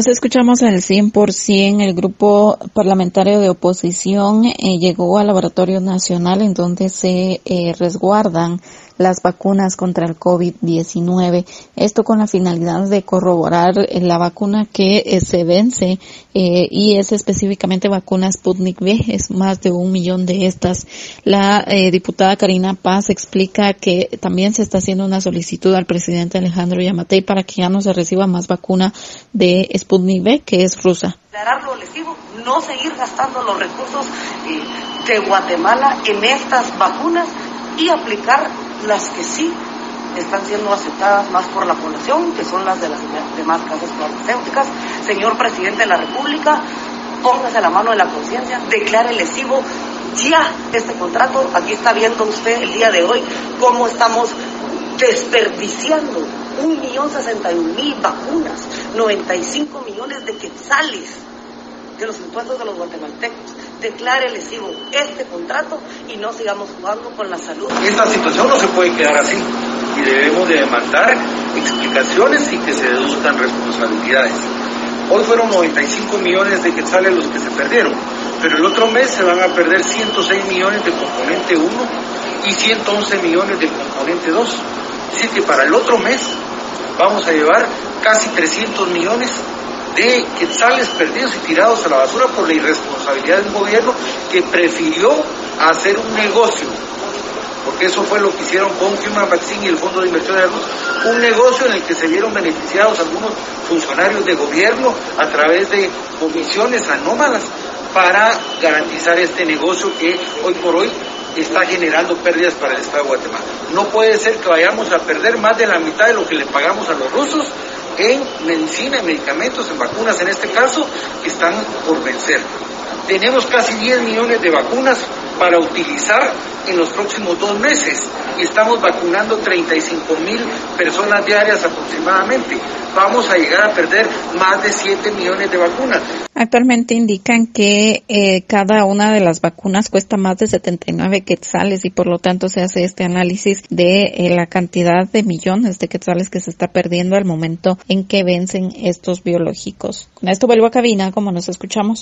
Nos escuchamos al 100%. El grupo parlamentario de oposición eh, llegó al Laboratorio Nacional en donde se eh, resguardan las vacunas contra el COVID-19. Esto con la finalidad de corroborar eh, la vacuna que eh, se vence eh, y es específicamente vacuna Sputnik V. Es más de un millón de estas. La diputada Karina Paz explica que también se está haciendo una solicitud al presidente Alejandro Yamatei para que ya no se reciba más vacuna de Sputnik V, que es rusa. Lesivo, no seguir gastando los recursos de Guatemala en estas vacunas y aplicar las que sí están siendo aceptadas más por la población, que son las de las demás casas farmacéuticas. Señor presidente de la República, póngase la mano en la conciencia, declare lesivo ya este contrato. Aquí está viendo usted el día de hoy cómo estamos desperdiciando un millón sesenta y un mil vacunas, 95 millones de quetzales de los impuestos de los guatemaltecos. Declare lesivo este contrato y no sigamos jugando con la salud. Esta situación no se puede quedar así y debemos de demandar explicaciones y que se deduzcan responsabilidades. Hoy fueron 95 millones de quetzales los que se perdieron, pero el otro mes se van a perder 106 millones de componente 1 y 111 millones de componente 2. Es que para el otro mes vamos a llevar casi 300 millones de quetzales perdidos y tirados a la basura por la irresponsabilidad del gobierno que prefirió hacer un negocio, porque eso fue lo que hicieron con Human Vaccine y el Fondo de Inversión de Luz, un negocio en el que se vieron beneficiados algunos funcionarios de gobierno a través de comisiones anómalas para garantizar este negocio que hoy por hoy está generando pérdidas para el Estado de Guatemala. No puede ser que vayamos a perder más de la mitad de lo que le pagamos a los rusos en medicina, en medicamentos, en vacunas en este caso, que están por vencer. Tenemos casi 10 millones de vacunas para utilizar en los próximos dos meses y estamos vacunando 35 mil personas diarias aproximadamente. Vamos a llegar a perder más de 7 millones de vacunas. Actualmente indican que eh, cada una de las vacunas cuesta más de 79 quetzales y por lo tanto se hace este análisis de eh, la cantidad de millones de quetzales que se está perdiendo al momento en que vencen estos biológicos. Con esto vuelvo a cabina, como nos escuchamos.